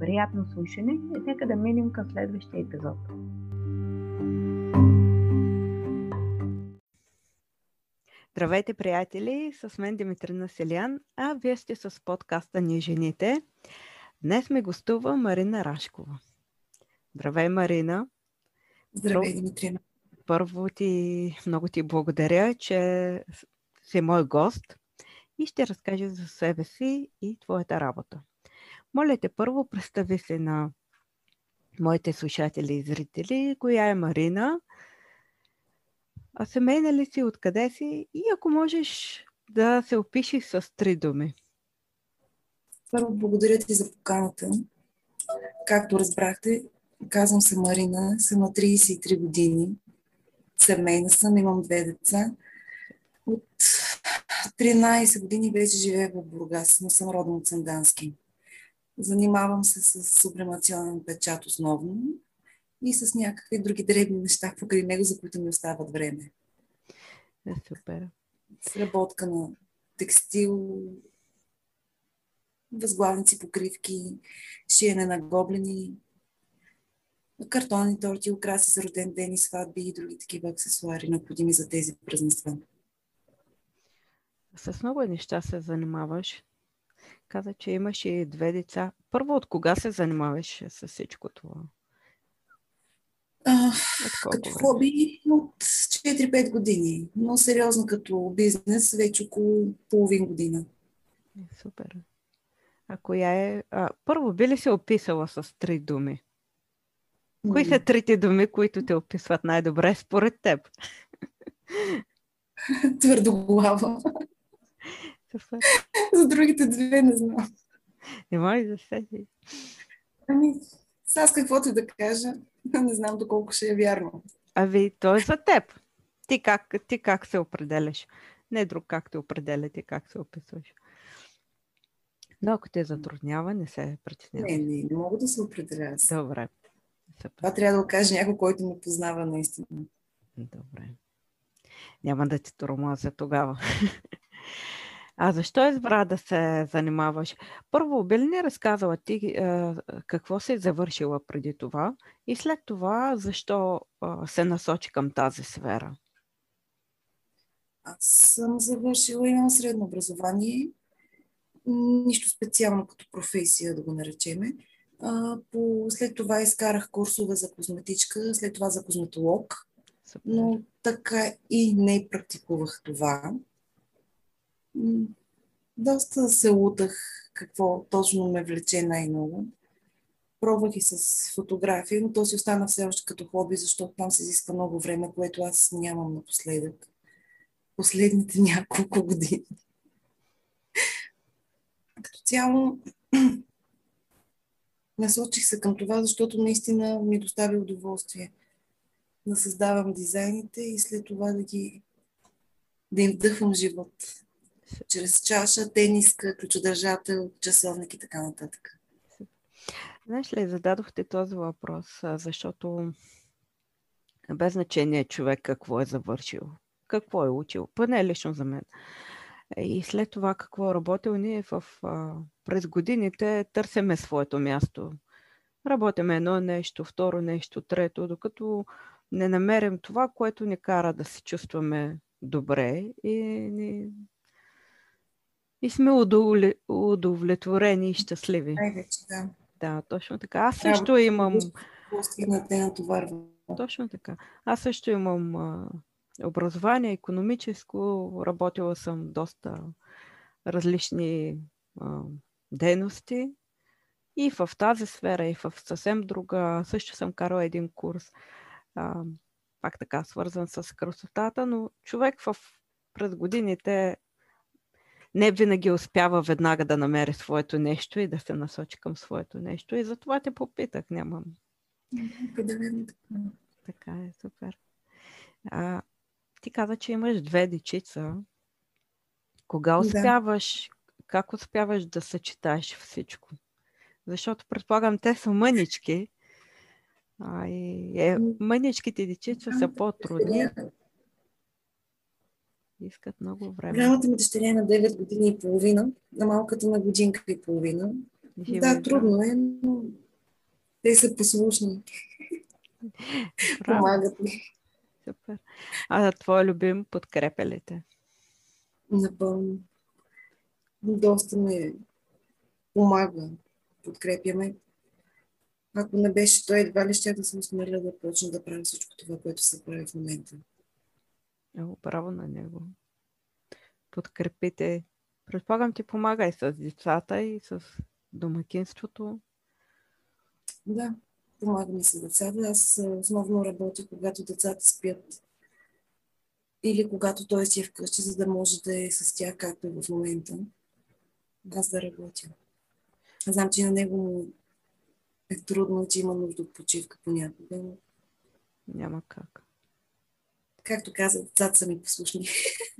Приятно слушане и нека да минем към следващия епизод. Здравейте, приятели! С мен Димитрина Селян, а вие сте с подкаста Ни жените. Днес ме гостува Марина Рашкова. Здравей, Марина! Здравей, Димитрина! Първо ти, много ти благодаря, че си мой гост и ще разкажа за себе си и твоята работа. Моля те, първо представи се на моите слушатели и зрители, коя е Марина, а семейна ли си, откъде си и ако можеш да се опиши с три думи. Първо, благодаря ти за поканата. Както разбрахте, казвам се Марина, съм на 33 години. Семейна съм, имам две деца. От 13 години вече живея в Бургас, но съм родом от Сандански. Занимавам се с сублимационен печат основно и с някакви други дребни неща покрай него, за които ми остават време. Е, супер. Сработка на текстил, възглавници, покривки, шиене на гоблени, картонни торти, украси за роден ден и сватби и други такива аксесуари, необходими за тези празненства. С много неща се занимаваш. Каза, че имаш и две деца. Първо, от кога се занимаваш с всичко това? А, като хоби от 4-5 години, но сериозно като бизнес вече около половин година. Е, супер. А коя е... А, първо, би ли се описала с три думи? Кои са трите думи, които те описват най-добре според теб? Твърдоглава. Супер. За другите две не знам. Не може да седи. Ами, аз каквото и да кажа, не знам доколко ще е вярно. Ави, то е за теб. Ти как, ти как се определяш? Не друг как те определя, ти как се описваш. Но ако те затруднява, не се притеснява. Не, не, не мога да се определя. Добре. Това трябва да го каже някой, който ме познава наистина. Добре. Няма да ти тормозя тогава. А защо избра да се занимаваш? Първо, би ли ни разказала ти е, какво си завършила преди това и след това защо е, се насочи към тази сфера? Аз съм завършила, имам средно образование, нищо специално като професия, да го наречеме. по, след това изкарах курсове за козметичка, след това за козметолог, Супер. но така и не практикувах това доста се лутах какво точно ме влече най-много. Пробвах и с фотография, но то си остана все още като хоби, защото там се изисква много време, което аз нямам напоследък. Последните няколко години. Като цяло насочих се към това, защото наистина ми достави удоволствие да създавам дизайните и след това да ги да им вдъхвам живот чрез чаша, тениска, ключодържател, часовник и така нататък. Знаеш ли, зададохте този въпрос, защото без значение човек какво е завършил, какво е учил, поне лично за мен. И след това какво е работил, ние в, през годините търсиме своето място. Работиме едно нещо, второ нещо, трето, докато не намерим това, което ни кара да се чувстваме добре и ни и сме удовлетворени и щастливи. Най-вече, да. Да, точно така. Аз също имам... Постигнат е натоварващо. Точно така. Аз също имам а, образование, економическо, работила съм доста различни а, дейности и в тази сфера, и в съвсем друга. Също съм карала един курс, а, пак така свързан с красотата, но човек в, през годините не винаги успява веднага да намери своето нещо и да се насочи към своето нещо. И затова те попитах, нямам. Така е, супер. А, ти каза, че имаш две дечица. Кога успяваш, да. как успяваш да съчетаеш всичко? Защото предполагам, те са мънички. А и е, мъничките дечица са по-трудни. Искат много време. Голямата ми дъщеря е на 9 години и половина, на малката на годинка и половина. Живе, да, трудно е, но те са послушни. Помагат ми. Супер. А твой любим подкрепя ли те? Напълно. Доста ме помага. Подкрепяме. Ако не беше той, едва ли ще да се осмеля да почна да правя всичко това, което се прави в момента. Много право на него. Подкрепите. Предполагам ти помага и с децата, и с домакинството. Да, помагам и с децата. Аз основно работя, когато децата спят. Или когато той си е вкъщи, за да може да е с тях, както е в момента. Аз да работя. Аз знам, че на него е трудно, че има нужда от почивка понякога. Няма как. Както каза, децата са ми послушни.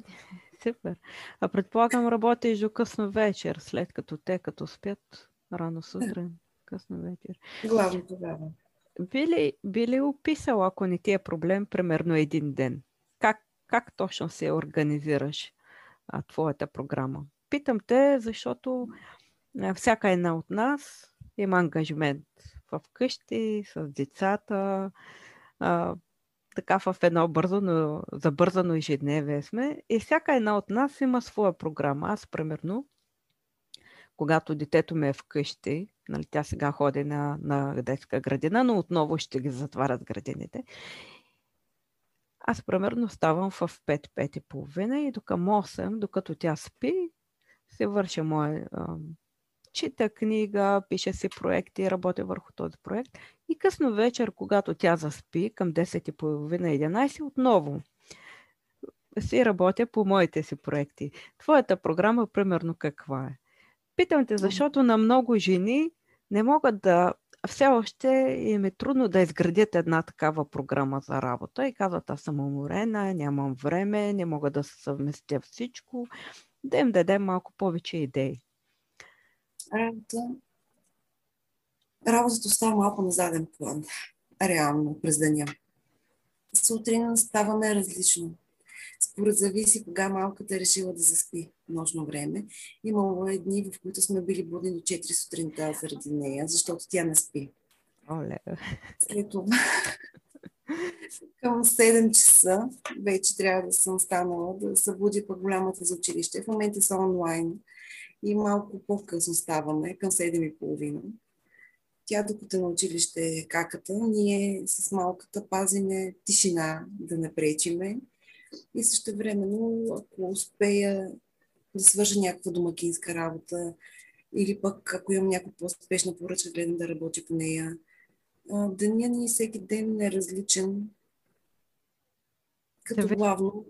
Супер. А предполагам, работиш до късно вечер, след като те като спят рано сутрин, късно вечер. Главно тогава. Би ли, би ли описал, ако не ти е проблем, примерно един ден? Как, как точно се организираш а, твоята програма? Питам те, защото всяка една от нас има ангажимент в къщи, с децата, а, така в едно бързано, забързано ежедневие сме и всяка една от нас има своя програма. Аз, примерно, когато детето ме е вкъщи, нали, тя сега ходи на, на детска градина, но отново ще ги затварят градините. Аз, примерно, ставам в 5-5 и половина и до към 8, докато тя спи, се върша моя чита книга, пише си проекти, работя върху този проект. И късно вечер, когато тя заспи, към 10.30-11, отново си работя по моите си проекти. Твоята програма, примерно, каква е? Питам те, защото на много жени не могат да все още им е трудно да изградят една такава програма за работа и казват, аз съм уморена, нямам време, не мога да съвместя всичко. Да им дадем малко повече идеи работа, работата остава малко на заден план, реално през деня. Сутрин ставаме различно. Според зависи кога малката е решила да заспи нощно време. Имало е дни, в които сме били будни до 4 сутринта заради нея, защото тя не спи. Оле. След това към 7 часа вече трябва да съм станала да събуди пък голямата за училище. В момента са онлайн и малко по-късно ставаме, към 7.30. Тя, докато е на училище каката, ние с малката пазиме тишина, да не пречиме. И също времено, ако успея да свържа някаква домакинска работа, или пък ако имам някаква по-спешна поръчка, гледам да работя по нея. Деня ни всеки ден е различен, като главно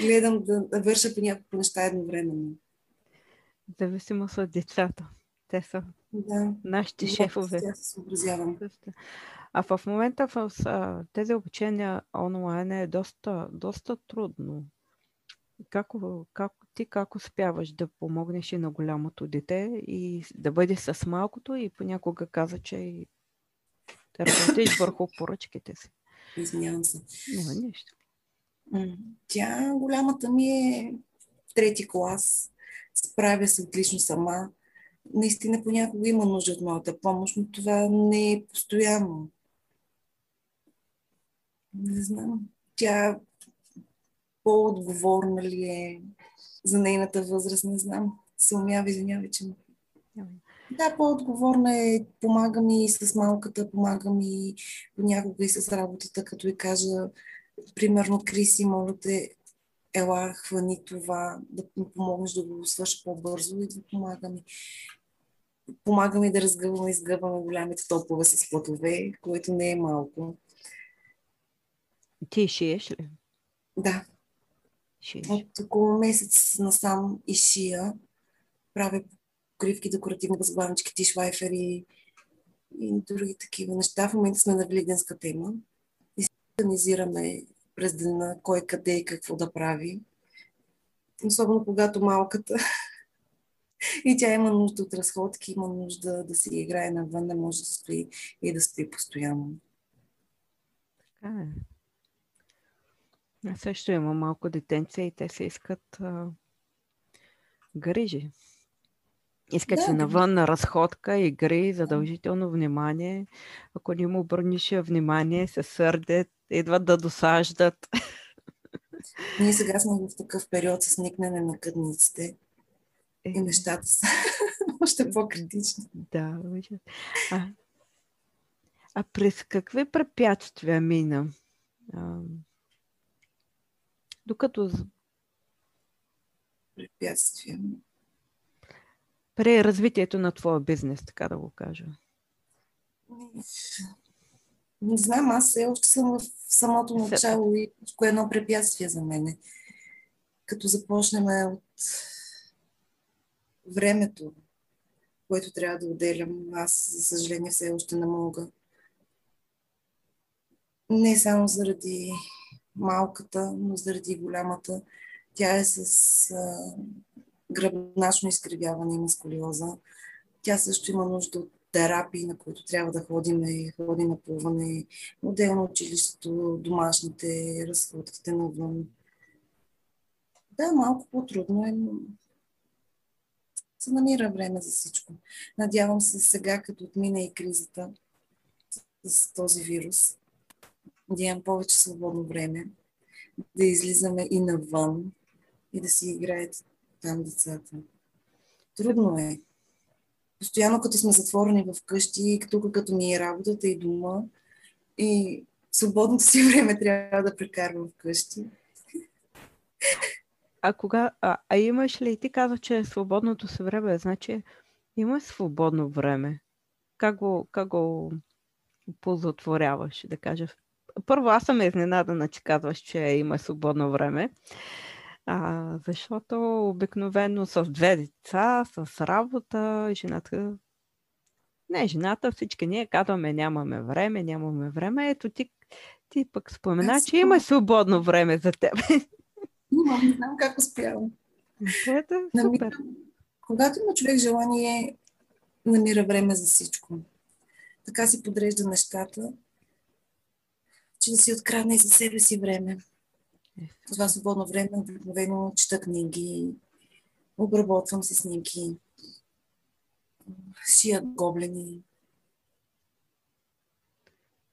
гледам да, да върша по няколко неща едновременно. Зависимост от децата. Те са да. нашите да, шефове. А в момента в тези обучения онлайн е доста, доста трудно. Как, как, ти как успяваш да помогнеш и на голямото дете и да бъдеш с малкото и понякога каза, че и да работиш върху поръчките си. Извинявам се. Няма нищо. Тя, голямата ми е трети клас, справя се отлично сама. Наистина понякога има нужда от моята помощ, но това не е постоянно. Не знам. Тя по-отговорна ли е за нейната възраст, не знам. Се умява, извинявай, че Да, по-отговорна е. Помага ми и с малката, помага ми понякога и с работата, като и кажа, примерно, Криси, моля те, ела, хвани това, да ми помогнеш да го свърша по-бързо и да помага ми. Помага ми да разгъваме и сгъваме голямите топове с платове, което не е малко. Ти шиеш ли? Да. Шиеш. От около месец насам и шия. Правя покривки, декоративни възглавнички, тишлайфери и други такива неща. В момента сме на Великденска тема и организираме през деня кой къде и какво да прави. Особено когато малката и тя има нужда от разходки, има нужда да си играе навън, не може да стои и да спи постоянно. Така е. Аз също имам малко детенце и те се искат а, грижи. Искат да, навън на разходка, игри, задължително внимание. Ако не му обърниш внимание, се сърдят, идват да досаждат. Ние сега сме в такъв период с никнене на къдниците е. и нещата са още по-критични. Да, а, а през какви препятствия мина? А, докато... Препятствия? При развитието на твоя бизнес, така да го кажа. Не знам, аз все още съм в самото начало и кое е едно препятствие за мене. Като започнем от времето, което трябва да отделям, аз, за съжаление, все още не мога. Не само заради малката, но заради голямата. Тя е с гръбначно изкривяване и маскулиоза. Тя също има нужда от терапии, на които трябва да ходим и ходи на плуване, отделно училището, домашните, разходките навън. Да, малко по-трудно е, но се намира време за всичко. Надявам се сега, като отмина и кризата с този вирус, да имам повече свободно време, да излизаме и навън и да си играят там децата. Трудно е постоянно като сме затворени в къщи, тук като ми е работата и дома, и свободното си време трябва да прекарвам вкъщи. А кога, а, а имаш ли, ти каза, че свободното си време, значи има свободно време. Как го, как го позатворяваш, да кажа? Първо, аз съм изненадана, че казваш, че има свободно време. А, защото обикновено с две деца, с работа, жената. Не, жената, всички ние казваме, нямаме време, нямаме време. Ето ти, ти пък спомена, че има свободно време за теб. Имам, не знам как успявам. Това е супер. Когато има човек желание, намира време за всичко. Така си подрежда нещата, че да си открадне за себе си време. Това свободно време обикновено чета книги, обработвам си снимки, шия гоблени.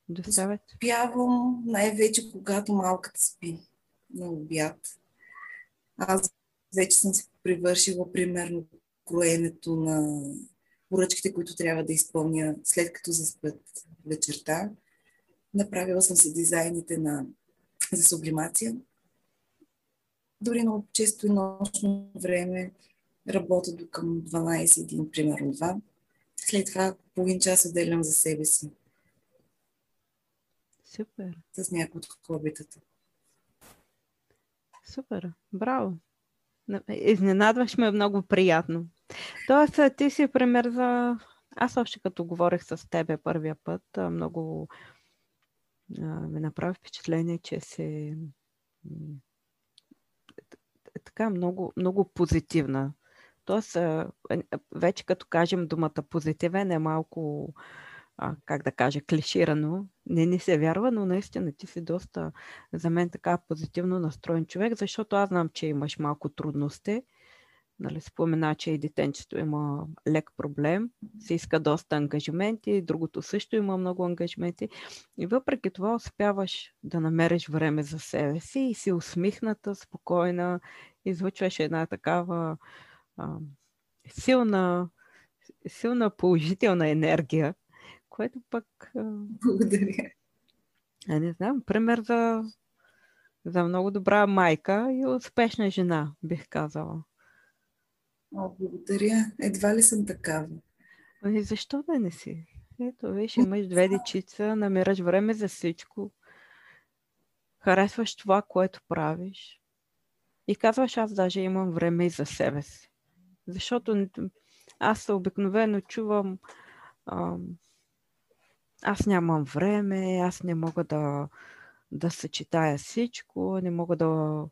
Доставят. Спявам най-вече, когато малката спи на обяд. Аз вече съм си привършила примерно кроенето на поръчките, които трябва да изпълня след като заспят вечерта. Направила съм си дизайните на, за сублимация дори много често и нощно време работя до към 12 един, примерно 2. След това половин час отделям за себе си. Супер. С някои от хобитата. Супер. Браво. Изненадваш ме много приятно. Тоест, ти си пример за... Аз още като говорех с тебе първия път, много ми направи впечатление, че си така много, много позитивна. Тоест, вече като кажем думата позитивен е малко, как да кажа, клиширано. Не ни се вярва, но наистина ти си доста, за мен така позитивно настроен човек, защото аз знам, че имаш малко трудности нали, спомена, че и детенчето има лек проблем, се иска доста ангажименти, другото също има много ангажименти. И въпреки това успяваш да намериш време за себе си и си усмихната, спокойна, излъчваш една такава а, силна, силна положителна енергия, което пък... Благодаря. А не знам, пример за, за много добра майка и успешна жена, бих казала. О, благодаря. Едва ли съм такава. Ами защо да не си? Ето, виж, имаш две дечица, намираш време за всичко. Харесваш това, което правиш. И казваш, аз даже имам време и за себе си. Защото аз обикновено чувам ам, аз нямам време, аз не мога да, да съчетая всичко, не мога да,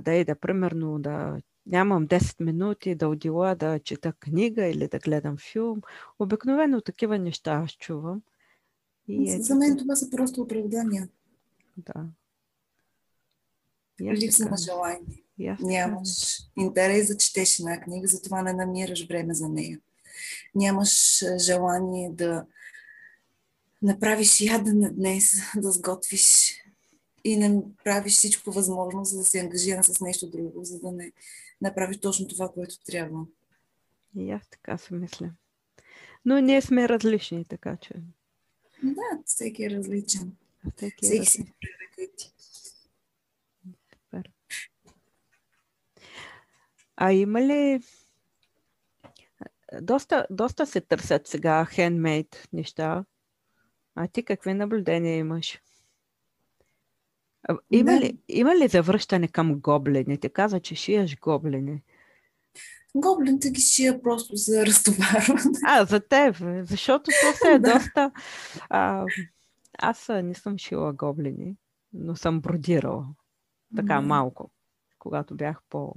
да ида, примерно, да нямам 10 минути да отдела да чета книга или да гледам филм. Обикновено такива неща аз чувам. И е... За мен това са просто оправдания. Да. Липса на желание. Нямаш интерес да четеш една книга, затова не намираш време за нея. Нямаш желание да направиш ядене днес, да сготвиш и не правиш всичко възможно, за да се ангажирам с нещо друго, за да не направиш точно това, което трябва. И аз така се мисля. Но ние сме различни, така че. Да, всеки е различен. Всеки, е всеки си приоритети. Супер. А има ли доста, доста се търсят сега хендмейд неща. А ти какви наблюдения имаш? Има, да. ли, има ли завръщане към гоблини? Ти каза, че шиеш гоблини. Гоблините ги шия просто за разтоварване. А, за теб, защото то се е да. доста... А, аз не съм шила гоблини, но съм бродирала. Така mm. малко, когато бях по,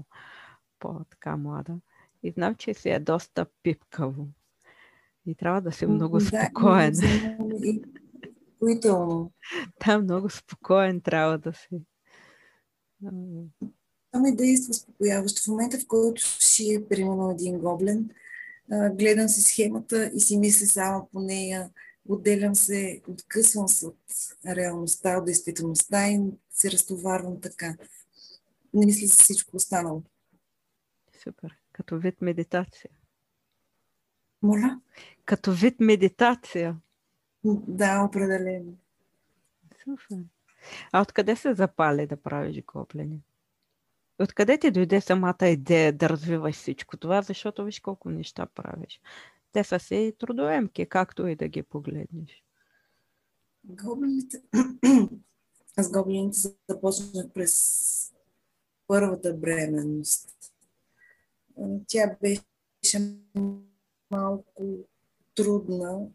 по-така млада. И знам, че си е доста пипкаво. И трябва да си много да, спокоен. Уително. Да, много спокоен трябва да си. Това ме действа спокояващо. В момента, в който си е примерно един гоблен, гледам си схемата и си мисля само по нея, отделям се, откъсвам се от реалността, от действителността и се разтоварвам така. Не мисля за всичко останало. Супер. Като вид медитация. Моля? Като вид медитация. Да, определено. Супер. А откъде се запали да правиш гоблени? Откъде ти дойде самата идея да развиваш всичко това, защото виж колко неща правиш. Те са си трудоемки, както и да ги погледнеш. Гоблините... Аз гоблините започнах през първата бременност. Тя беше малко трудна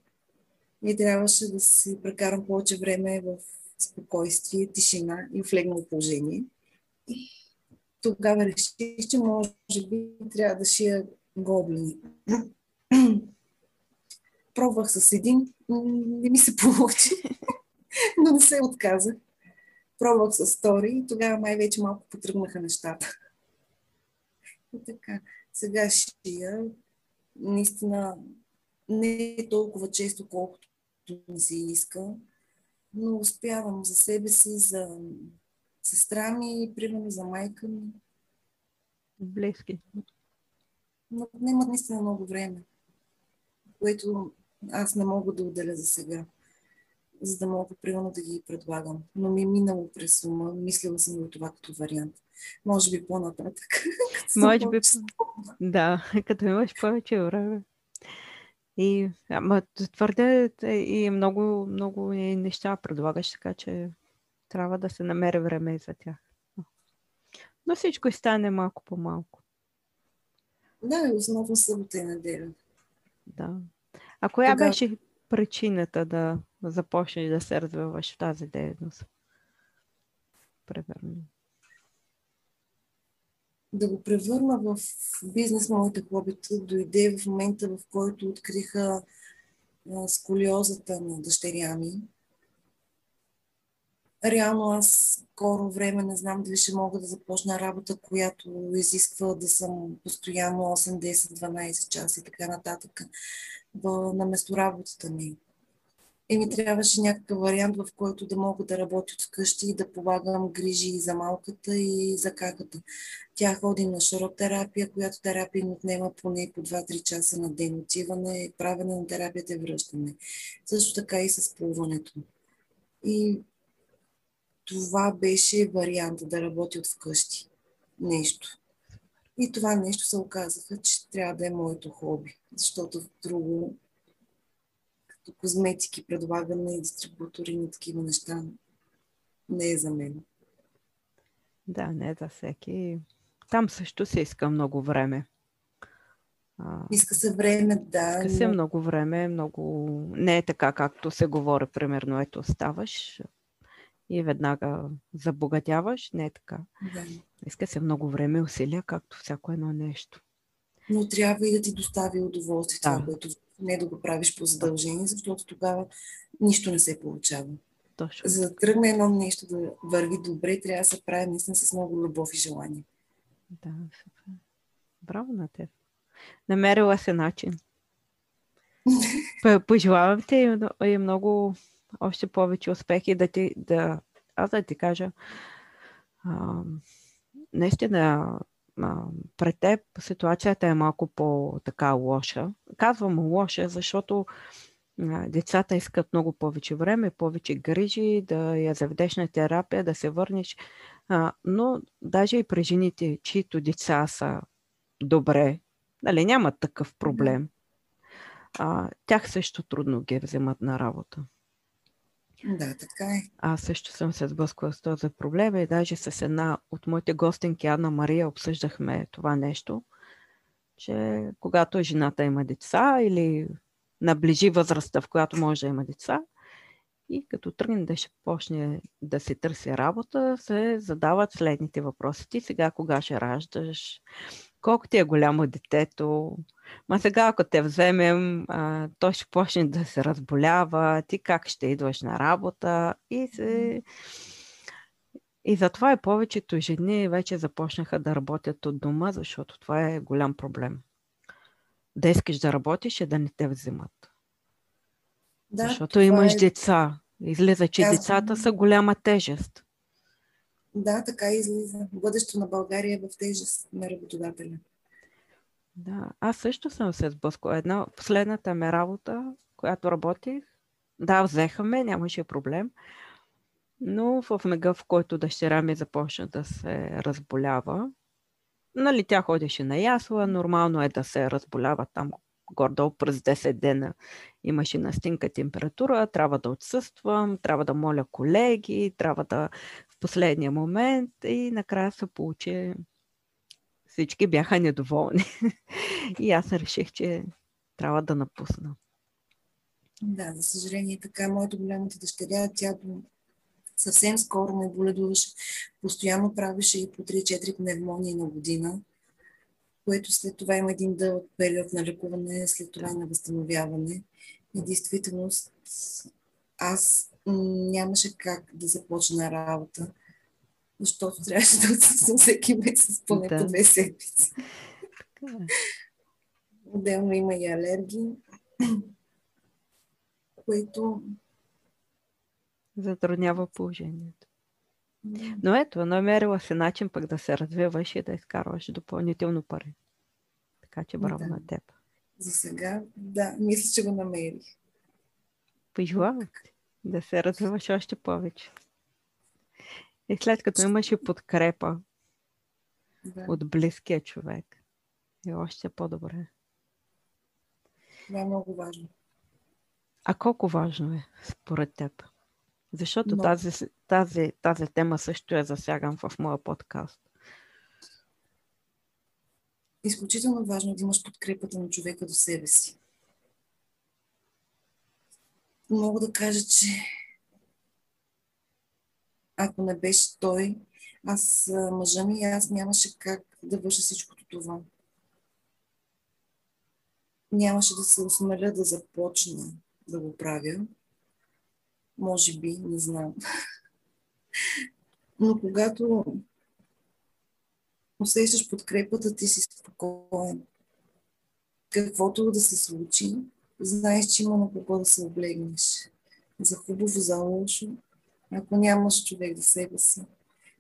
и трябваше да си прекарам повече време в спокойствие, тишина и в легнало положение. Тогава реших, че може би трябва да шия гоблини. Пробвах с един, не ми се получи, но не се отказах. Пробвах с втори и тогава май вече малко потръгнаха нещата. И така, сега шия наистина не е толкова често, колкото ми се иска, но успявам за себе си, за сестра ми, примерно за майка ми. Близки. Но нямат наистина много време, което аз не мога да отделя за сега, за да мога примерно да ги предлагам. Но ми е минало през ума, мислила съм и това като вариант. Може би по-нататък. Може би, да, като имаш повече време. И, ама твърде и много, много неща предлагаш, така че трябва да се намери време за тях. Но всичко стане малко по малко. Да, основно събота и неделя. Да. А коя Тога... беше причината да започнеш да се развиваш в тази дейност? Примерно да го превърна в бизнес моите хобита дойде в момента, в който откриха сколиозата на дъщеря ми. Реално аз скоро време не знам дали ще мога да започна работа, която изисква да съм постоянно 8, 10, 12 часа и така нататък на местоработата ми. Еми, трябваше някакъв вариант, в който да мога да работя от вкъщи и да полагам грижи и за малката, и за каката. Тя ходи на широтерапия, която терапия им отнема поне по 2-3 часа на ден. Отиване, правене на терапията и връщане. Също така и с плуването. И това беше варианта да работи от вкъщи. Нещо. И това нещо се оказаха, че трябва да е моето хоби, защото друго като козметики, предлагане и дистрибутори на такива неща не е за мен. Да, не е за всеки. Там също се иска много време. Иска се време, да. Иска се но... много време, много... Не е така, както се говори, примерно, ето ставаш и веднага забогатяваш. Не е така. Да. Иска се много време, усилия, както всяко едно нещо. Но трябва и да ти достави удоволствие да. това, което не да го правиш по задължение, защото тогава нищо не се получава. Точно. За да тръгне едно нещо да върви добре, трябва да се прави наистина с много любов и желание. Да, супер. Браво на теб. Намерила се начин. Пожелавам ти и много още повече успехи да ти, да, аз да ти кажа, а, наистина пред теб ситуацията е малко по-така лоша. Казвам лоша, защото децата искат много повече време, повече грижи, да я заведеш на терапия, да се върнеш. но даже и при жените, чието деца са добре, нали, нямат такъв проблем, тях също трудно ги вземат на работа. Да, така е. Аз също съм се сблъсквала с този проблем и даже с една от моите гостенки, Анна Мария, обсъждахме това нещо, че когато жената има деца или наближи възрастта, в която може да има деца, и като тръгне да ще почне да се търси работа, се задават следните въпроси. Ти сега кога ще раждаш? колко ти е голямо детето, ма сега ако те вземем, а, то ще почне да се разболява, ти как ще идваш на работа и се... И затова и повечето жени вече започнаха да работят от дома, защото това е голям проблем. Да искаш да работиш и да не те взимат. Да, защото имаш е... деца. Излиза, че Аз... децата са голяма тежест. Да, така излиза. Бъдещето на България е в тежест на работодателя. Да, аз също съм се сблъскала. Една последната ми работа, която работих, да, взеха ме, нямаше проблем. Но в мега, в който дъщеря ми започна да се разболява, нали, тя ходеше на ясла, нормално е да се разболява там гордо през 10 дена имаше настинка температура, трябва да отсъствам, трябва да моля колеги, трябва да последния момент и накрая се получи всички бяха недоволни. и аз реших, че трябва да напусна. Да, за съжаление така. Моята голямата дъщеря, тя съвсем скоро ме боледуваше. Постоянно правеше и по 3-4 пневмонии на година, което след това има един дълъг период на лекуване, след това на възстановяване. И действителност аз нямаше как да започна работа, защото трябваше да отсъствам всеки месец поне да. две седмици. Така. Отделно има и алергии, които затруднява положението. Но ето, намерила се начин пък да се развиваш и да изкарваш допълнително пари. Така че браво да. на теб. За сега, да, мисля, че го намерих. Пожелавам да се развиваш още повече. И след като имаш и подкрепа да. от близкия човек, е още по-добре. Това е много важно. А колко важно е според теб? Защото Но... тази, тази, тази тема също е засяган в моя подкаст. Изключително важно е да имаш подкрепата на човека до себе си. Мога да кажа, че ако не беше той, аз мъжа ми, аз нямаше как да върша всичкото това. Нямаше да се осмеля да започна да го правя. Може би, не знам. Но когато усещаш подкрепата, ти си спокоен. Каквото да се случи, знаеш, че има на какво да се облегнеш. за хубаво, за лошо, ако нямаш човек за себе си,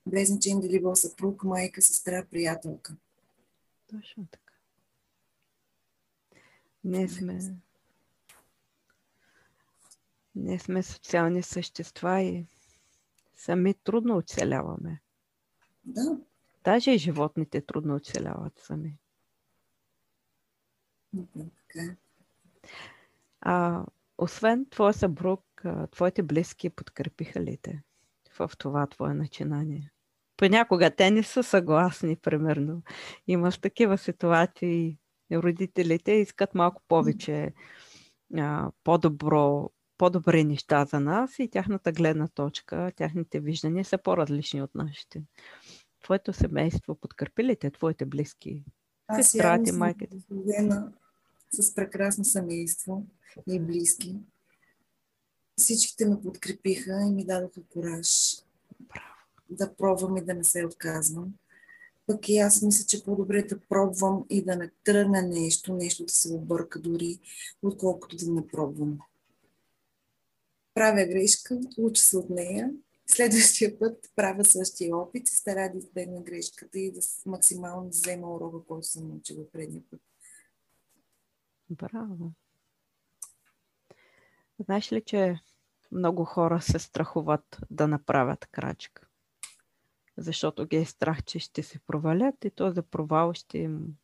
без значение дали бил съпруг, майка, сестра, приятелка. Точно така. Не сме. Не сме социални същества и сами трудно оцеляваме. Да. Даже и животните трудно оцеляват сами. така. Е. А, освен твоя съпруг, твоите близки подкрепиха ли те в това твое начинание? Понякога те не са съгласни, примерно. Имаш такива ситуации, родителите искат малко повече по-добро, по-добри неща за нас и тяхната гледна точка, тяхните виждания са по-различни от нашите. Твоето семейство подкрепи ли те, твоите близки? Аз Сестра ти, майката? С прекрасно семейство и близки. Всичките ме подкрепиха и ми дадоха кораж да пробвам и да не се отказвам. Пък и аз мисля, че по-добре да пробвам и да не тръгне нещо, нещо да се обърка дори, отколкото да не пробвам. Правя грешка, уча се от нея, следващия път правя същия опит и стара да избегна грешката и да максимално взема урока, който съм научила предния път. Браво! Знаеш ли, че много хора се страхуват да направят крачка? Защото ги е страх, че ще се провалят и този провал ще им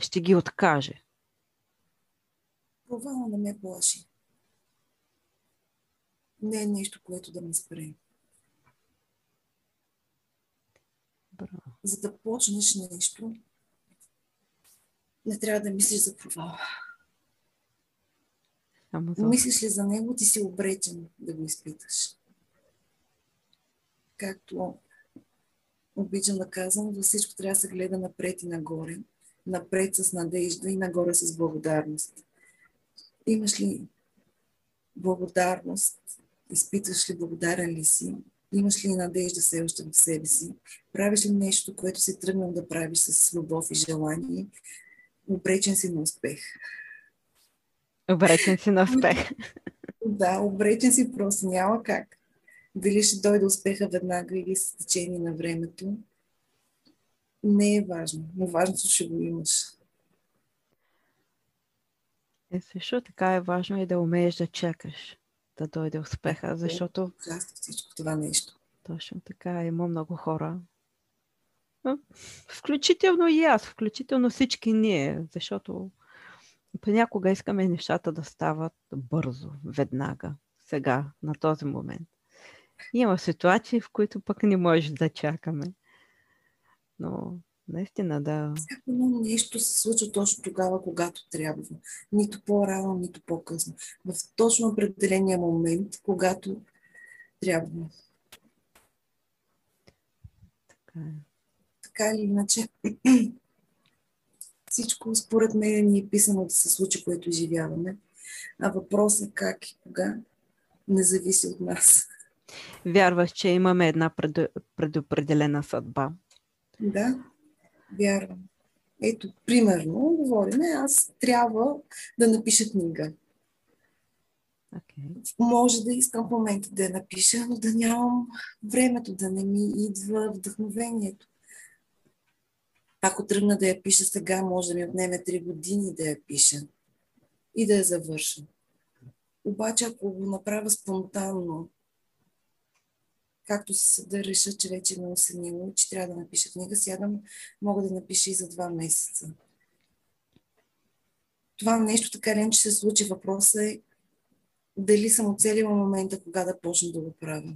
ще ги откаже. Провал не ме плаши. Не е нещо, което да ме спре. Браво. За да почнеш нещо, не трябва да мислиш за провала. Ама. Мислиш ли за него, ти си обречен да го изпиташ. Както обичам да казвам, за всичко трябва да се гледа напред и нагоре. Напред с надежда и нагоре с благодарност. Имаш ли благодарност? Изпитваш ли благодарен ли си? Имаш ли надежда все още в себе си? Правиш ли нещо, което си тръгнал да правиш с любов и желание? Обречен си на успех. Обречен си на успех. да, обречен си просто няма как. Дали ще дойде успеха веднага или с течение на времето, не е важно. Но важното ще го имаш. Е, също така е важно и да умееш да чакаш да дойде успеха, защото... Да, всичко това нещо. Точно така. Има много хора. Включително и аз, включително всички ние, защото понякога искаме нещата да стават бързо, веднага, сега, на този момент. Има ситуации, в които пък не можеш да чакаме. Но наистина да. Всяко едно нещо се случва точно тогава, когато трябва. Нито по-рано, нито по-късно. В точно определения момент, когато трябва. Така е. Така или иначе, всичко според мен ни е писано да се случи, което изживяваме. А въпросът е как и кога не зависи от нас. Вярваш, че имаме една пред, предопределена съдба? Да, вярвам. Ето, примерно, говорим, аз трябва да напиша книга. Okay. Може да искам в момента да я напиша, но да нямам времето, да не ми идва вдъхновението. Ако тръгна да я пиша сега, може да ми отнеме 3 години да я пиша и да я завърша. Обаче, ако го направя спонтанно, както се да реша, че вече ме осенило, че трябва да напиша книга, сядам, мога да напиша и за два месеца. Това нещо така ли, че се случи. Въпросът е дали съм оцелила момента, кога да почна да го правя.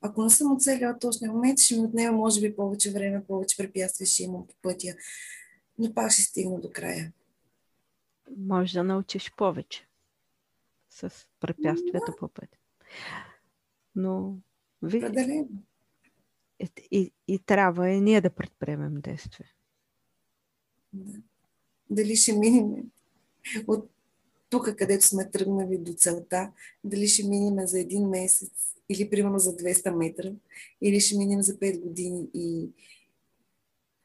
Ако не съм оцелила точния момент, ще ми отнема, може би, повече време, повече препятствия ще имам по пътя. Но пак ще стигна до края. Може да научиш повече с препятствията да. по пътя. Но ви... И, и, и трябва и ние да предприемем действие. Да. Дали ще минем от тук, където сме тръгнали до целта, дали ще минем за един месец или примерно за 200 метра, или ще минем за 5 години и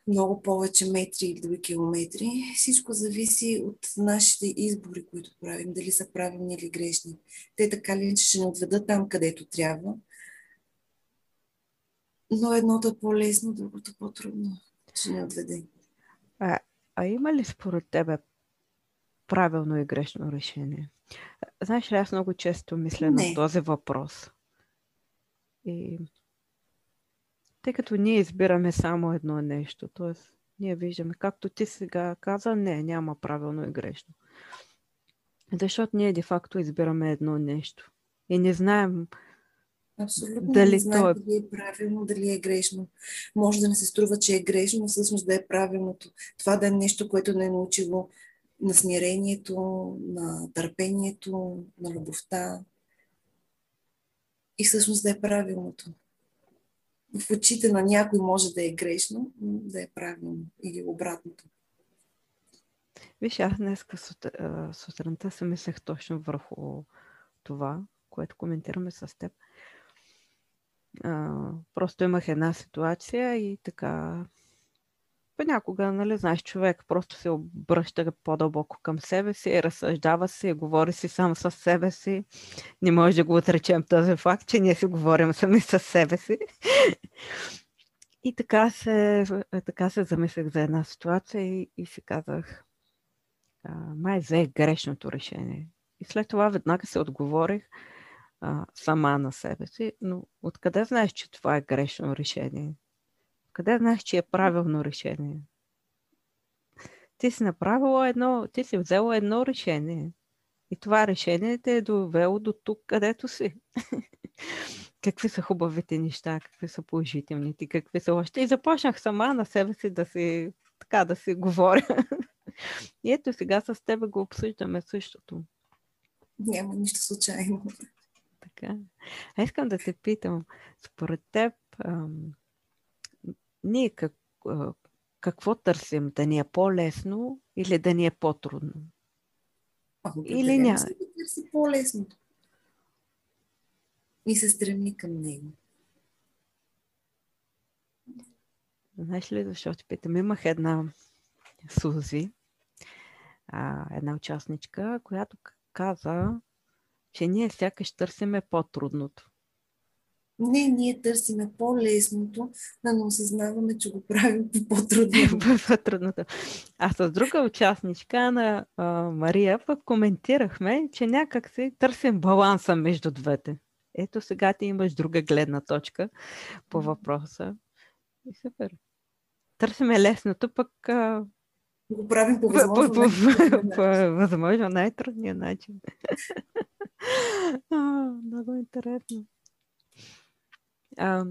много повече метри или други километри. Всичко зависи от нашите избори, които правим, дали са правилни или грешни. Те така ли ще ни отведат там, където трябва. Но едното е по-лесно, другото по-трудно ще ни отведе. А, а има ли според тебе правилно и грешно решение? Знаеш ли, аз много често мисля Не. на този въпрос. И тъй като ние избираме само едно нещо, т.е. ние виждаме, както ти сега каза, не, няма правилно и грешно. Защото ние де-факто избираме едно нещо. И не знаем Абсолютно дали не знаем е... дали е правилно, дали е грешно. Може да не се струва, че е грешно, но всъщност да е правилното. Това да е нещо, което не е научило на смирението, на търпението, на любовта. И всъщност да е правилното в очите на някой може да е грешно, но да е правилно или обратното. Виж, аз днес сутринта се мислех точно върху това, което коментираме с теб. А, просто имах една ситуация и така понякога, нали, знаеш, човек просто се обръща по-дълбоко към себе си, разсъждава си, говори си сам с себе си. Не може да го отречем този факт, че ние си говорим сами с себе си. И така се, така се замислях за една ситуация и, и си казах, а, май взе грешното решение. И след това веднага се отговорих а, сама на себе си, но откъде знаеш, че това е грешно решение? Къде знаеш, че е правилно решение? Ти си направила едно, ти си взела едно решение. И това решение те е довело до тук, където си. какви са хубавите неща, какви са положителните, какви са още. И започнах сама на себе си да си, така да си говоря. И ето сега с теб го обсъждаме същото. Няма нищо случайно. Така. А искам да те питам, според теб, ам, ние как, какво търсим? Да ни е по-лесно или да ни е по-трудно? или няма? Да търси по-лесно. И се стреми към него. Знаеш ли, защото питам, имах една Сузи, една участничка, която каза, че ние сякаш търсиме по-трудното. Не, ние търсиме по-лесното, но осъзнаваме, че го правим по-трудното. по-трудното. А с друга участничка на а, Мария пък коментирахме, че някак си търсим баланса между двете. Ето сега ти имаш друга гледна точка по въпроса. И супер. Търсиме лесното, пък а... го правим по възможно, по, по, по, възможно най-трудния начин. а, много интересно. А,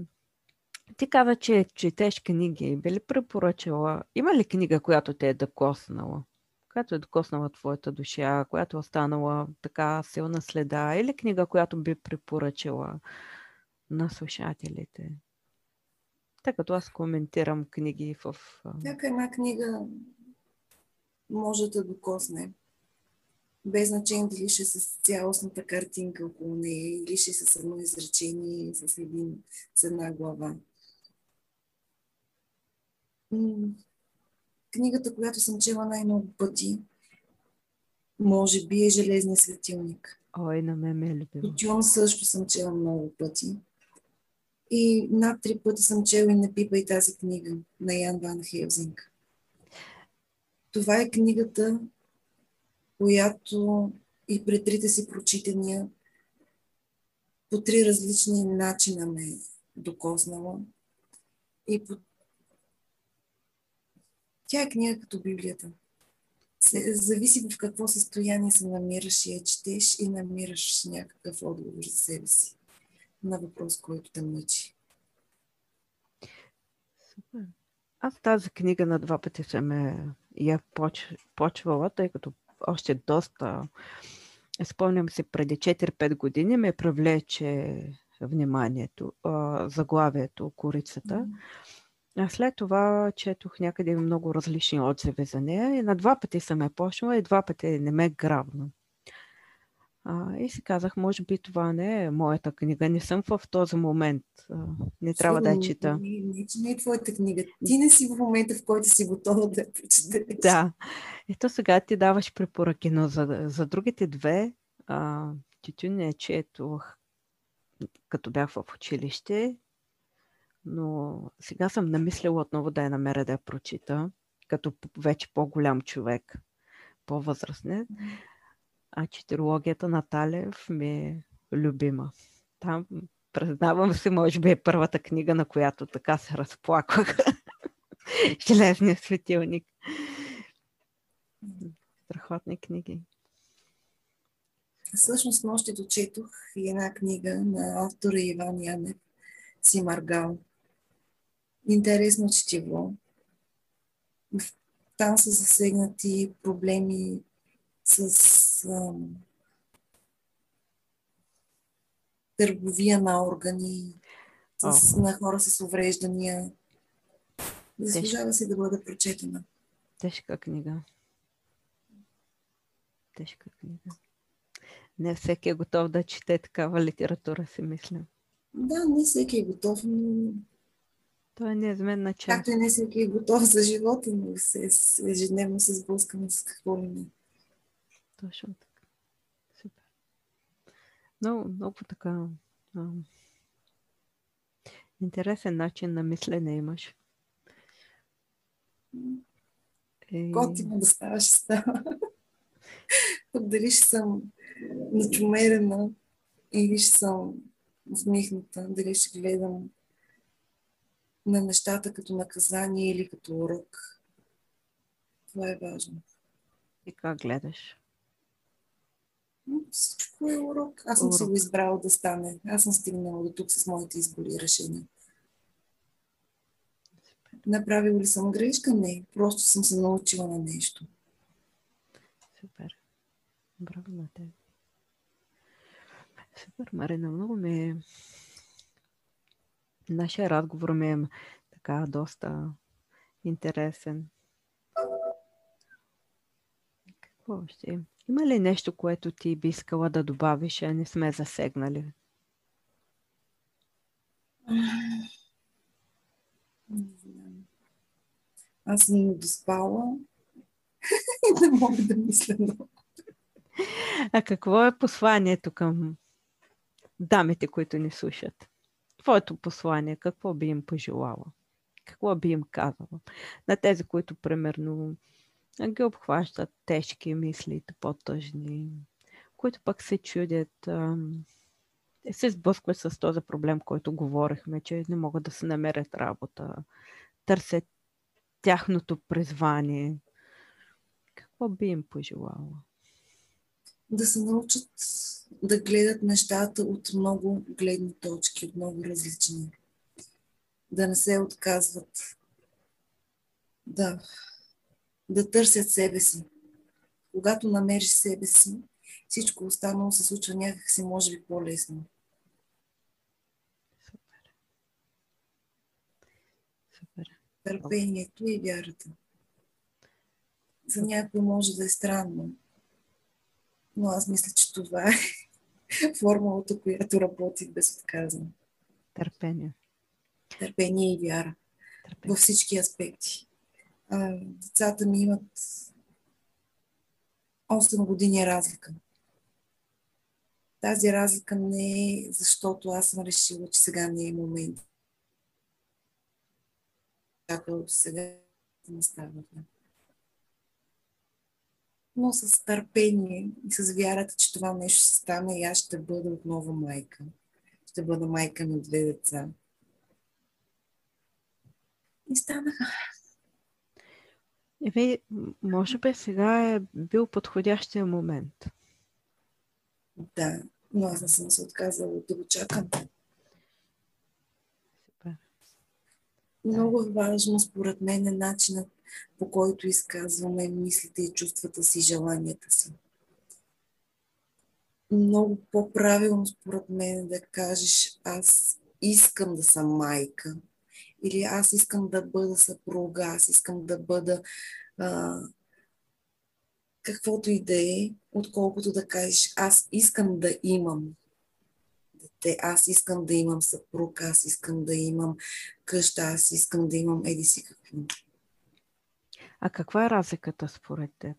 ти каза, че четеш книги. Би ли препоръчала? Има ли книга, която те е докоснала? Която е докоснала твоята душа, която е останала така силна следа? Или книга, която би препоръчала на слушателите? Така като аз коментирам книги в... Всяка една книга може да докосне без значение дали ще с цялостната картинка около нея или ще с едно изречение с, един, с една глава. Книгата, която съм чела най-много пъти, може би е Железния светилник. Ой, на мен ме е любимо. Тюн също съм чела много пъти. И над три пъти съм чела и не пипа и тази книга на Ян Ван Хелзинг. Това е книгата, която и при трите си прочитания по три различни начина ме докоснала. И по... Тя е книга като Библията. Зависи в какво състояние се намираш и я четеш и намираш някакъв отговор за себе си на въпрос, който те мъчи. Супер. Аз тази книга на два пъти съм я поч... почвала, тъй като още доста. Спомням се, преди 4-5 години ме привлече вниманието, заглавието Корицата. А след това четох някъде много различни отзиви за нея и на два пъти съм я почнала и два пъти не ме е грабна. А, и си казах, може би това не е моята книга. Не съм в този момент. Не трябва да я чита. Не, не, не е твоята книга. Ти не си в момента, в който си готова да я прочетеш. Да. Ето сега ти даваш препоръки, но за, за другите две а, тютюн не четох като бях в училище, но сега съм намислила отново да я намеря да я прочита, като вече по-голям човек, по-възрастен. А четирологията на Талев ми е любима. Там, признавам се, може би е първата книга, на която така се разплаквах. Железният светилник. Страхотни книги. Всъщност, нощи дочетох и една книга на автора Иван Янев, Симаргал. Интересно четиво. Там са засегнати проблеми с ам, търговия на органи, с, на хора с увреждания. Заслужава се да бъде прочетена. Тежка книга. Тежка книга. Не всеки е готов да чете такава литература, си мисля. Да, не всеки е готов, но... Това е неизменна част. Както и не всеки е готов за живота, но се, ежедневно се сблъскаме с какво ли не. Точно така. Супер. Много, много така а, интересен начин на мислене имаш. Е... Готино да ставаш, става. Дали ще съм начумерена или ще съм усмихната, дали ще гледам на нещата като наказание или като урок. Това е важно. И как гледаш? Всичко е урок. Аз съм урок. си го избрала да стане. Аз съм стигнала до тук с моите избори и решения. Направила ли съм грешка? Не. Просто съм се научила на нещо. Супер. Браво на теб. Супер, Марина. Много ми е... Нашия разговор ми е така доста интересен. Какво? Има ли нещо, което ти би искала да добавиш, а не сме засегнали? Не знам. Аз съм доспала и не мога да мисля много. А какво е посланието към дамите, които ни слушат? Твоето послание, какво би им пожелала? Какво би им казала? На тези, които примерно ги обхващат тежки мисли, по-тъжни, които пък се чудят, се сблъскват с този проблем, който говорихме, че не могат да се намерят работа, търсят тяхното призвание. Какво би им пожелала? Да се научат да гледат нещата от много гледни точки, от много различни. Да не се отказват. Да да търсят себе си. Когато намериш себе си, всичко останало се случва някакси, може би, по-лесно. Супер. Супер. Търпението и вярата. За някой може да е странно, но аз мисля, че това е формулата, която работи безотказно. Търпение. Търпение и вяра. Търпение. Във всички аспекти децата ми имат 8 години разлика. Тази разлика не е защото аз съм решила, че сега не е момент. Ако сега не става. Но с търпение и с вярата, че това нещо ще стане и аз ще бъда отново майка. Ще бъда майка на две деца. И станаха. Еми, може би сега е бил подходящия момент. Да, но аз не съм се отказала да го чакам. Супер. Много е важно, според мен, е начинът по който изказваме мислите и чувствата си, желанията си. Много по-правилно, според мен, е да кажеш аз искам да съм майка или аз искам да бъда съпруга, аз искам да бъда а, каквото и да е, отколкото да кажеш аз искам да имам дете, аз искам да имам съпруг, аз искам да имам къща, аз искам да имам еди си какво. А каква е разликата според теб?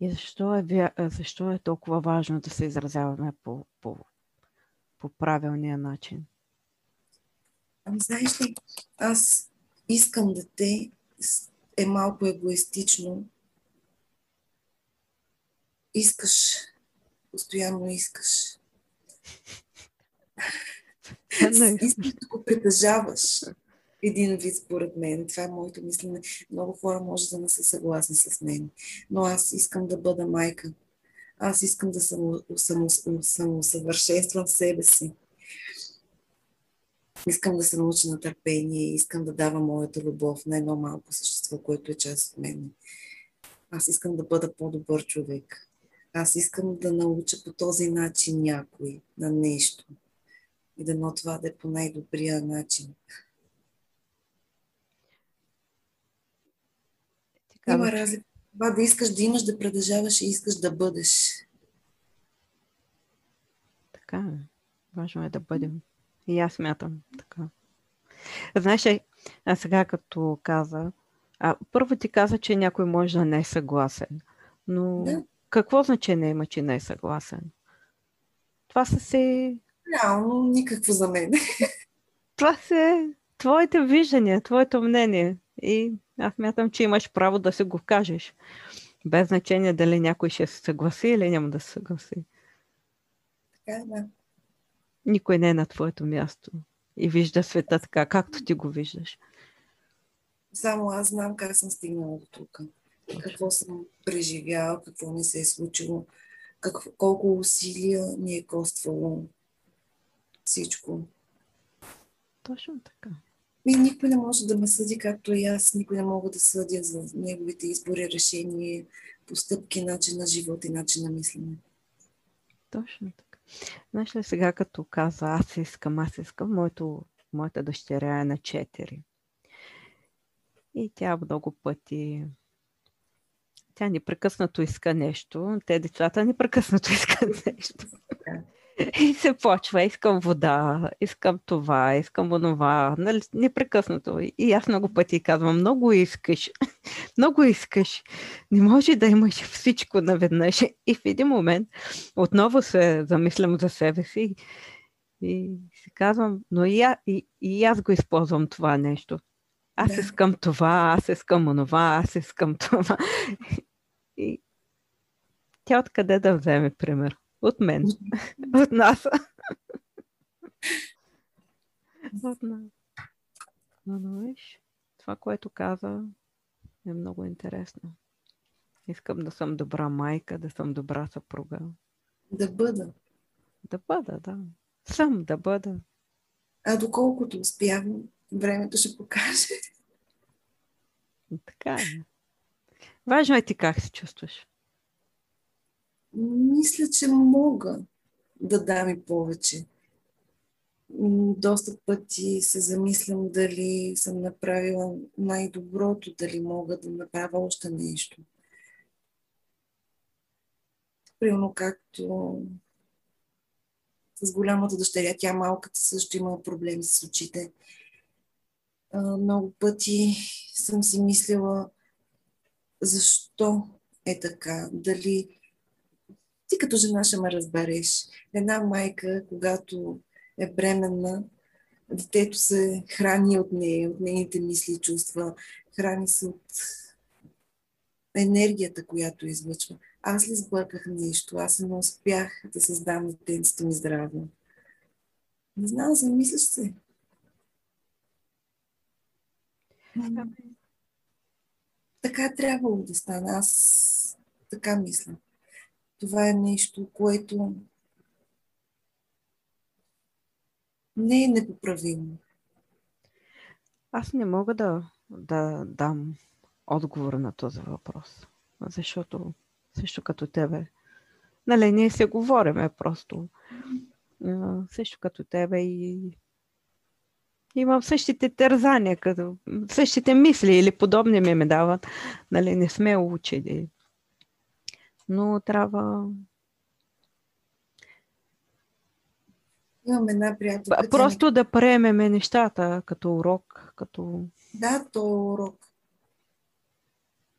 И защо е, защо е толкова важно да се изразяваме по, по, по правилния начин? Ами знаеш ли, аз искам дете е малко егоистично. Искаш, постоянно искаш. искаш да го притежаваш един вид, според мен. Това е моето мислене. Много хора може да не са съгласни с мен. Но аз искам да бъда майка. Аз искам да съм, съм, съм усъвършенствам себе си. Искам да се науча на търпение, искам да давам моята любов на едно малко същество, което е част от мен. Аз искам да бъда по-добър човек. Аз искам да науча по този начин някой на нещо. И да но това да е по най-добрия начин. Има разлика. Това да искаш да имаш, да продължаваш и искаш да бъдеш. Така. Важно е да бъдем. И аз смятам така. Знаеш ли, а сега като каза, а, първо ти каза, че някой може да не е съгласен. Но да. какво значение има, че не е съгласен? Това са се... Реално никакво за мен. Това са твоите виждания, твоето мнение. И аз мятам, че имаш право да се го кажеш. Без значение дали някой ще се съгласи или няма да се съгласи. Така, да. Никой не е на твоето място и вижда света така, както ти го виждаш. Само аз знам как съм стигнала до тук. Какво съм преживяла, какво ми се е случило, какво, колко усилия ми е коствало всичко. Точно така. И никой не може да ме съди, както и аз. Никой не мога да съдя за неговите избори, решения, постъпки, начин на живот и начин на мислене. Точно така. Знаеш ли сега, като каза аз искам, аз искам, моето, моята дъщеря е на 4. И тя много пъти тя непрекъснато иска нещо, те децата непрекъснато искат нещо. И се почва, искам вода, искам това, искам онова, нали, непрекъснато. И аз много пъти казвам, много искаш, много искаш. Не може да имаш всичко наведнъж. И в един момент отново се замислям за себе си и си казвам, но и, и, и аз го използвам това нещо. Аз да. искам това, аз искам онова, аз искам това. И тя откъде да вземе пример? От мен. От нас. От нас. Но, виж, това, което каза, е много интересно. Искам да съм добра майка, да съм добра съпруга. Да бъда. Да бъда, да. Съм да бъда. А доколкото успявам, времето ще покаже. Така е. Важно е ти как се чувстваш. Мисля, че мога да дам и повече. Доста пъти се замислям дали съм направила най-доброто, дали мога да направя още нещо. Примерно както с голямата дъщеря, тя малката също има проблеми с очите. Много пъти съм си мислила защо е така. Дали ти като жена ще ме разбереш. Една майка, когато е бременна, детето се храни от нея, от нейните мисли и чувства, храни се от енергията, която излъчва. Аз ли сбърках нещо? Аз не успях да създам детенцето ми здраво. Не знам, замисляш се. Така е трябвало да стане. Аз така мисля. Това е нещо, което не е непоправимо. Аз не мога да, да дам отговор на този въпрос, защото също като тебе, нали, ние се говориме просто. Също като тебе и имам същите тързания, като същите мисли или подобни ми ме дават. Нали, не сме учили но трябва Имам една приятелка. Просто тя... да приемеме нещата като урок, като... Да, то е урок.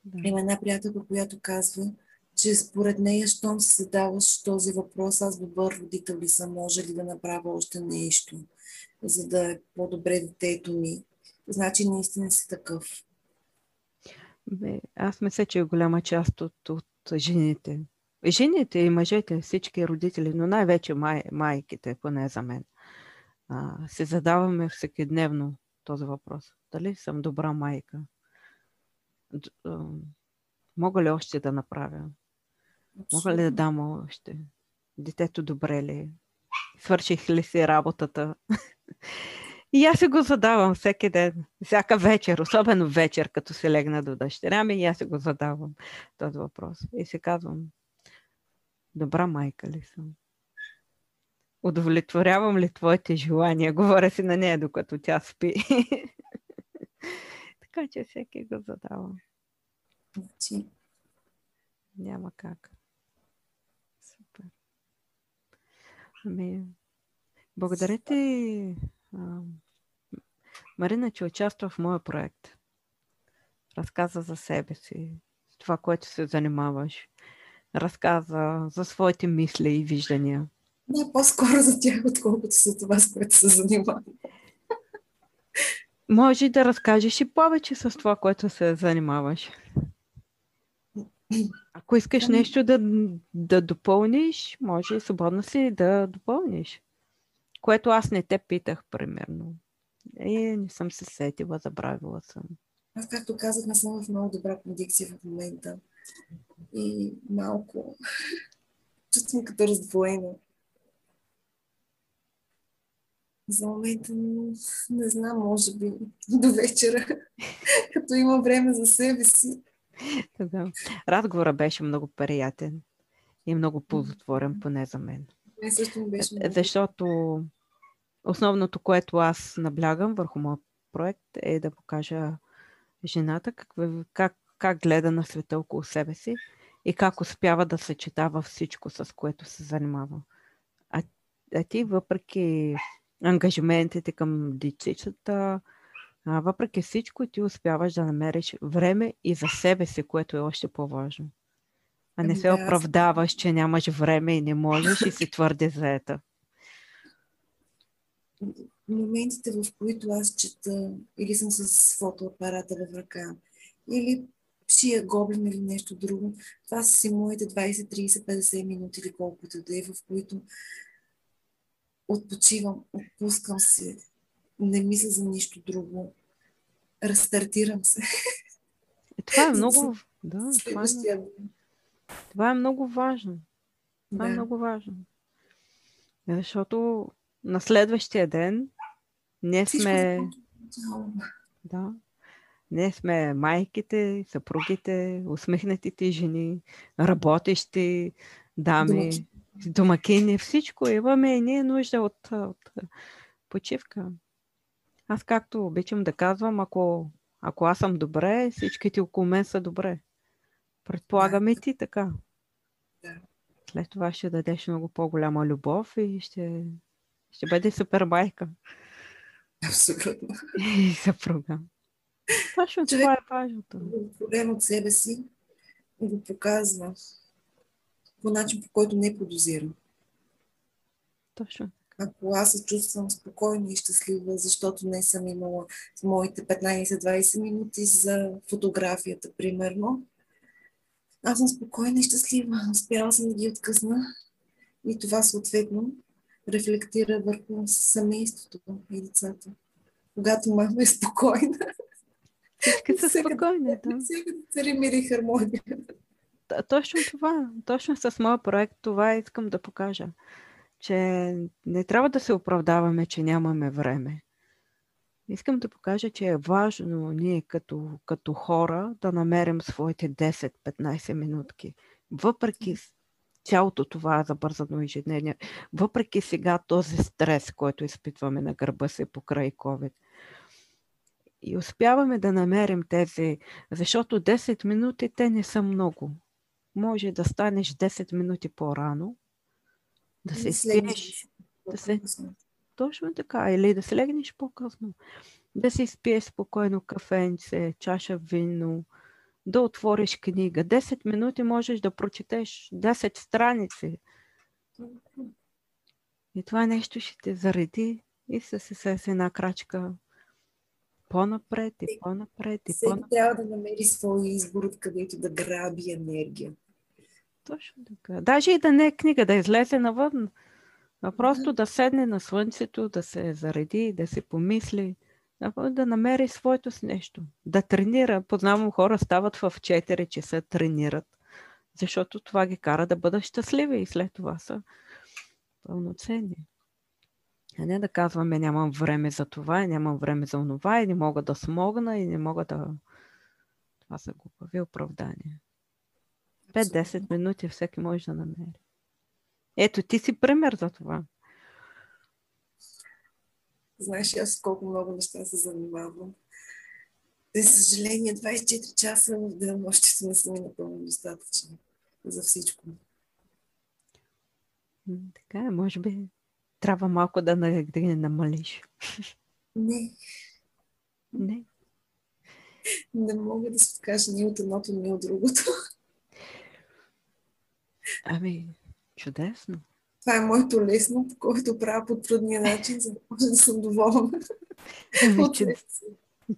Да. Има една приятелка, която казва, че според нея, щом се задаваш този въпрос, аз добър родител ли съм, може ли да направя още нещо, за да е по-добре детето ми. Значи наистина си такъв. Бе, аз мисля, че голяма част от, от жените. Жените и мъжете, всички родители, но най-вече май, майките, поне за мен, а, се задаваме всекидневно този въпрос. Дали съм добра майка? Мога ли още да направя? Мога ли да дам още? Детето добре ли? Свърших ли си работата? И аз се го задавам всеки ден, всяка вечер, особено вечер, като се легна до дъщеря ми, и аз се го задавам този въпрос. И се казвам, добра майка ли съм? Удовлетворявам ли твоите желания? Говоря си на нея, докато тя спи. така че всеки го задава. Значи. Няма как. Супер. Ами, благодаря ти, Марина, че участва в моя проект. Разказа за себе си, това, което се занимаваш. Разказа за своите мисли и виждания. Не, по-скоро за тях, отколкото за това, с което се занимавам. Може да разкажеш и повече с това, което се занимаваш. Ако искаш ами- нещо да, да допълниш, може свободно си да допълниш. Което аз не те питах, примерно. И не съм се сетила, забравила съм. Аз, както казах, не съм в много добра кондикция в момента. И малко чувствам като раздвоена. За момента не знам, може би до вечера, като има време за себе си. Да. Беше много приятен и много ползотворен, поне за мен. Не, също беше много. Защото основното, което аз наблягам върху моят проект е да покажа жената как, как, как гледа на света около себе си и как успява да съчетава всичко, с което се занимава. А, а ти, въпреки ангажиментите към дечицата, въпреки всичко, ти успяваш да намериш време и за себе си, което е още по-важно. А не се оправдаваш, че нямаш време и не можеш и си твърде заета. Моментите, в които аз чета или съм с фотоапарата в ръка, или шия гоблин или нещо друго, това са си моите 20, 30, 50 минути или колкото да е, в които отпочивам, отпускам се, не мисля за нищо друго, разстартирам се. Е, това е много... да, това е, това е много важно. Това е да. е много важно. Защото на следващия ден ние сме... Да. Ние сме майките, съпругите, усмихнатите жени, работещи дами, домакини, домакини всичко. Имаме и ние нужда от, от почивка. Аз както обичам да казвам, ако, ако аз съм добре, всичките около мен са добре. Предполагаме ти така. Да. След това ще дадеш много по-голяма любов и ще, ще бъде супер майка. Абсолютно. И съпруга. Точно Човек, това е важното. Проблем от себе си го показва по начин, по който не е подозирам. Точно ако аз се чувствам спокойна и щастлива, защото не съм имала моите 15-20 минути за фотографията, примерно, аз съм спокойна и щастлива. Успяла съм да ги откъсна и това съответно рефлектира върху семейството и децата. Когато мама е спокойна, всички са спокойни. Да. Всеки цари мир и хармония. Точно това. Точно с моя проект това искам да покажа че не трябва да се оправдаваме, че нямаме време. Искам да покажа, че е важно ние като, като хора да намерим своите 10-15 минутки. Въпреки цялото това забързано ежедневие, въпреки сега този стрес, който изпитваме на гърба си покрай COVID. И успяваме да намерим тези, защото 10 минути те не са много. може да станеш 10 минути по-рано, да се спиеш. Да се... Точно така. Или да се легнеш по-късно. Да си спиеш спокойно кафенце, чаша вино, да отвориш книга. 10 минути можеш да прочетеш 10 страници. И това нещо ще те зареди и се се с една крачка по-напред и по-напред и по-напред. трябва да намери своя избор, откъдето да граби енергия. Точно така. Даже и да не е книга, да излезе навън. А просто да седне на слънцето, да се зареди, да се помисли, да намери своето с нещо. Да тренира. Познавам хора, стават в 4 часа, тренират. Защото това ги кара да бъдат щастливи и след това са пълноценни. А не да казваме нямам време за това, и нямам време за онова, и не мога да смогна, и не мога да... Това са глупави оправдания. 5-10 минути всеки може да намери. Ето, ти си пример за това. Знаеш, аз колко много неща се занимавам. За съжаление, 24 часа в денонощите не са ми напълно достатъчни за всичко. Така е, може би трябва малко да, да не намалиш. Не. Не. Не мога да се откажа ни от едното, ни от другото. Ами, чудесно. Това е моето лесно, по който правя по трудния начин, за да може да съм доволна. Ами, чуд...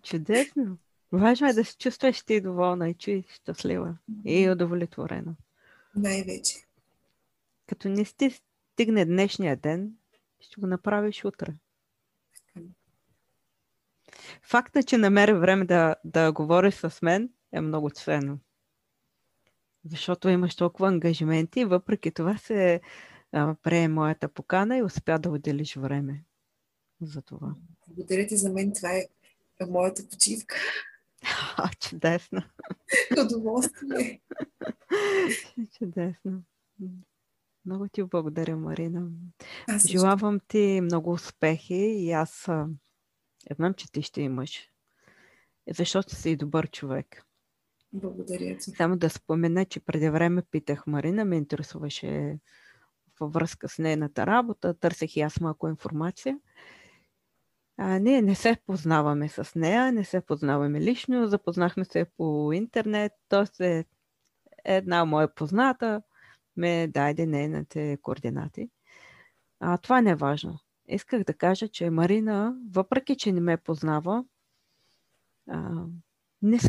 Чудесно. Важно е да се чувстваш ти доволна и че щастлива и удовлетворена. Най-вече. Като не сте стигне днешния ден, ще го направиш утре. Факта, че намери време да, да говориш с мен е много ценно. Защото имаш толкова ангажименти въпреки това се а, прие моята покана и успя да отделиш време за това. Благодаря ти за мен. Това е моята почивка. А, чудесно. Удоволствие. чудесно. Много ти благодаря, Марина. Аз Желавам ти много успехи и аз знам, че ти ще имаш. Защото си добър човек. Благодаря ти. Само да спомена, че преди време питах Марина, ме интересуваше във връзка с нейната работа, търсех и аз малко информация. А, ние не се познаваме с нея, не се познаваме лично, запознахме се по интернет, т.е. е една моя позната, ме даде нейните координати. А, това не е важно. Исках да кажа, че Марина, въпреки че не ме познава, а, не,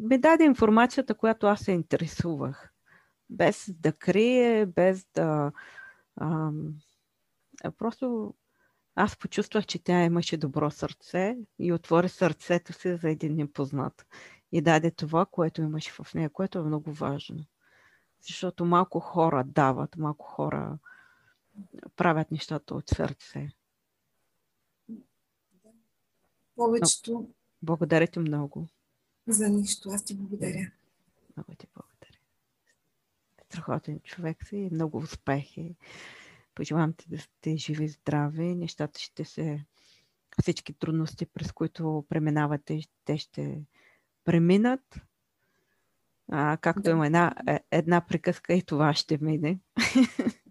ми даде информацията, която аз се интересувах. Без да крие, без да. А, просто аз почувствах, че тя имаше добро сърце и отвори сърцето си за един непознат. И даде това, което имаше в нея, което е много важно. Защото малко хора дават, малко хора правят нещата от сърце. Повечето. Благодаря ти много. За нищо. Аз ти благодаря. Много ти благодаря. Страхотен човек си и много успехи. Пожелавам ти да сте живи и здрави. Нещата ще се... Всички трудности, през които преминавате, те ще преминат а, както да. има една, е, една приказка и това ще мине.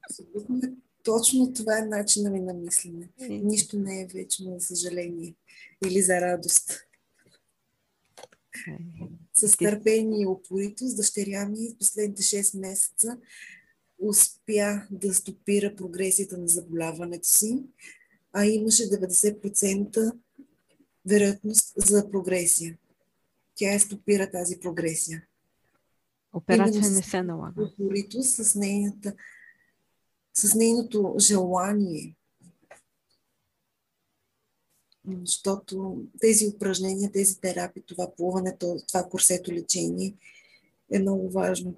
Абсолютно. Точно това е начинът ми на мислене. Нищо не е вечно, за съжаление. Или за радост. С търпение и упоритост дъщеря ми последните 6 месеца успя да стопира прогресията на заболяването си, а имаше 90% вероятност за прогресия. Тя е стопира тази прогресия. Операция не се налага. Упорито с, нейната, с нейното желание. Защото тези упражнения, тези терапии, това плуване, това курсето лечение е много важно.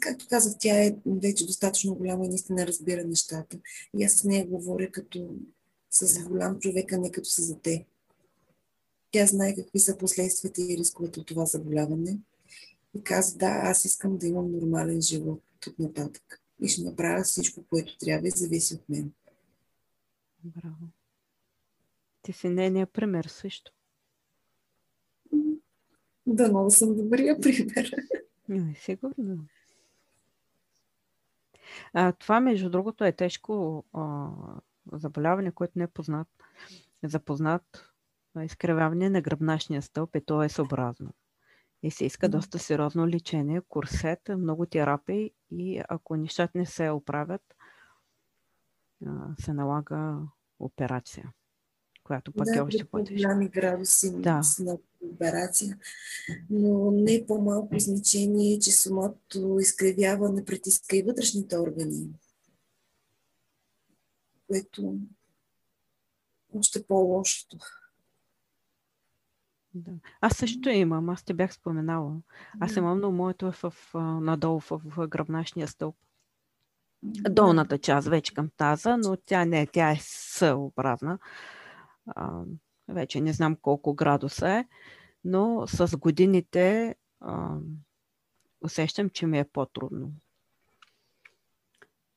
Както казах, тя е вече достатъчно голяма и наистина разбира нещата. И аз с нея говоря като с голям човек, а не като с дете. Тя знае какви са последствията и рисковете от това заболяване и каза, да, аз искам да имам нормален живот тук нататък. И ще направя всичко, което трябва и зависи от мен. Браво. Ти си нейния пример също. Да, много съм добрия пример. Не, сигурно. А, това, между другото, е тежко а, заболяване, което не е познат, запознат изкривяване на гръбначния стълб и то е съобразно. И се иска доста сериозно лечение, курсет, много терапии и ако нещата не се оправят, се налага операция, която пък да, е още по-тежка. голями градуси да. на операция. Но не по-малко значение, че самото изкривяване притиска и вътрешните органи, което още по-лошото. Да. Аз също имам, аз те бях споменала. Аз имам, но моето е в, надолу в, в гръбначния стълб. Долната част вече към таза, но тя не, тя е съобразна. А, вече не знам колко градуса е, но с годините а, усещам, че ми е по-трудно.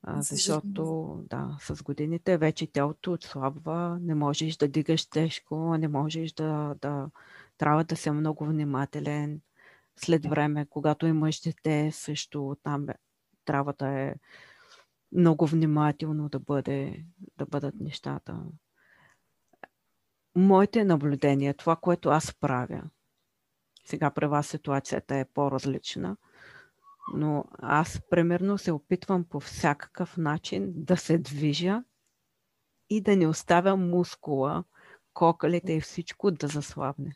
А, защото да, с годините вече тялото отслабва, не можеш да дигаш тежко, не можеш да, да трябва да си много внимателен. След време, когато имаш дете, също там трябва да е много внимателно да, бъде, да бъдат нещата. Моите наблюдения, това, което аз правя, сега при вас ситуацията е по-различна, но аз примерно се опитвам по всякакъв начин да се движа и да не оставя мускула, кокалите и всичко да заслабне.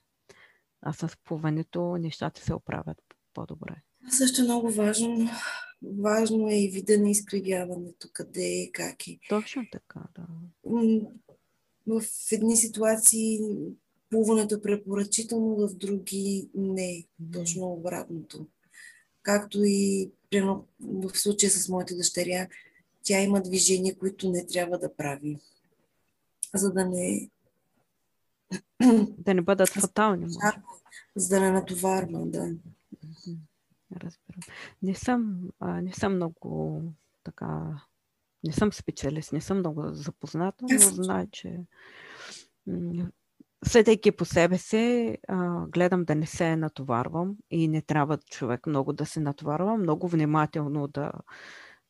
А с плуването нещата се оправят по-добре. Също много важно. Важно е и вида на изкривяването, къде е, как е. Точно така, да. В едни ситуации плуването е препоръчително, в други не. Точно обратното. Както и в случая с моята дъщеря, тя има движения, които не трябва да прави, за да не да не бъдат фатални. За да не натоварва, да. Разбирам. Не съм, не съм много така. Не съм специалист, не съм много запозната, но знае, че съдейки по себе си, а, гледам да не се натоварвам и не трябва човек много да се натоварва, много внимателно да,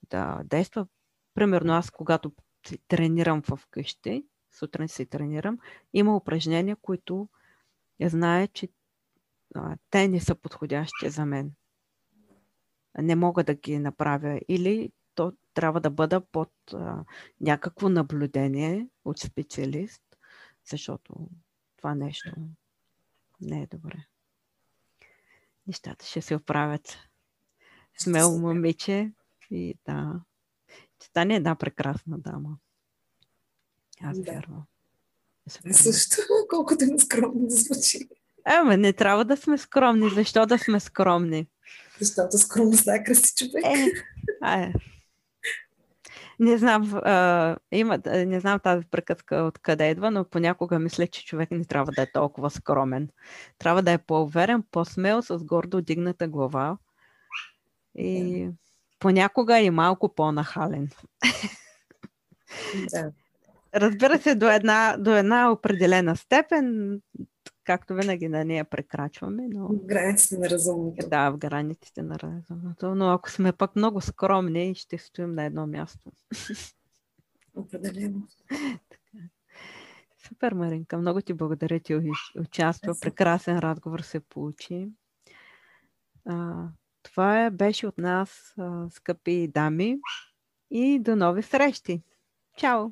да действа. Примерно аз, когато тренирам в къщи, сутрин си тренирам, има упражнения, които я знае, че а, те не са подходящи за мен. Не мога да ги направя. Или трябва да бъда под а, някакво наблюдение от специалист, защото това нещо не е добре. Нещата ще се оправят. Смело момиче и да. Ще стане една прекрасна дама. Аз да. вярвам. Също, колкото е скромно да звучи. Ама не трябва да сме скромни. Защо да сме скромни? Защото скромността е краси човек. Е, а, е. Не знам, а, има, не знам тази приказка откъде идва, но понякога мисля, че човек не трябва да е толкова скромен. Трябва да е по-уверен, по-смел, с гордо дигната глава. И понякога и малко по-нахален. Да. Разбира се, до една, до една определена степен, както винаги на нея прекрачваме. Но... В границите на разумното. Да, в границите на разумното. Но ако сме пък много скромни, ще стоим на едно място. Определено. Супер, Маринка. Много ти благодаря, ти участва. Прекрасен разговор се получи. А, това е, беше от нас, а, скъпи дами. И до нови срещи. Чао!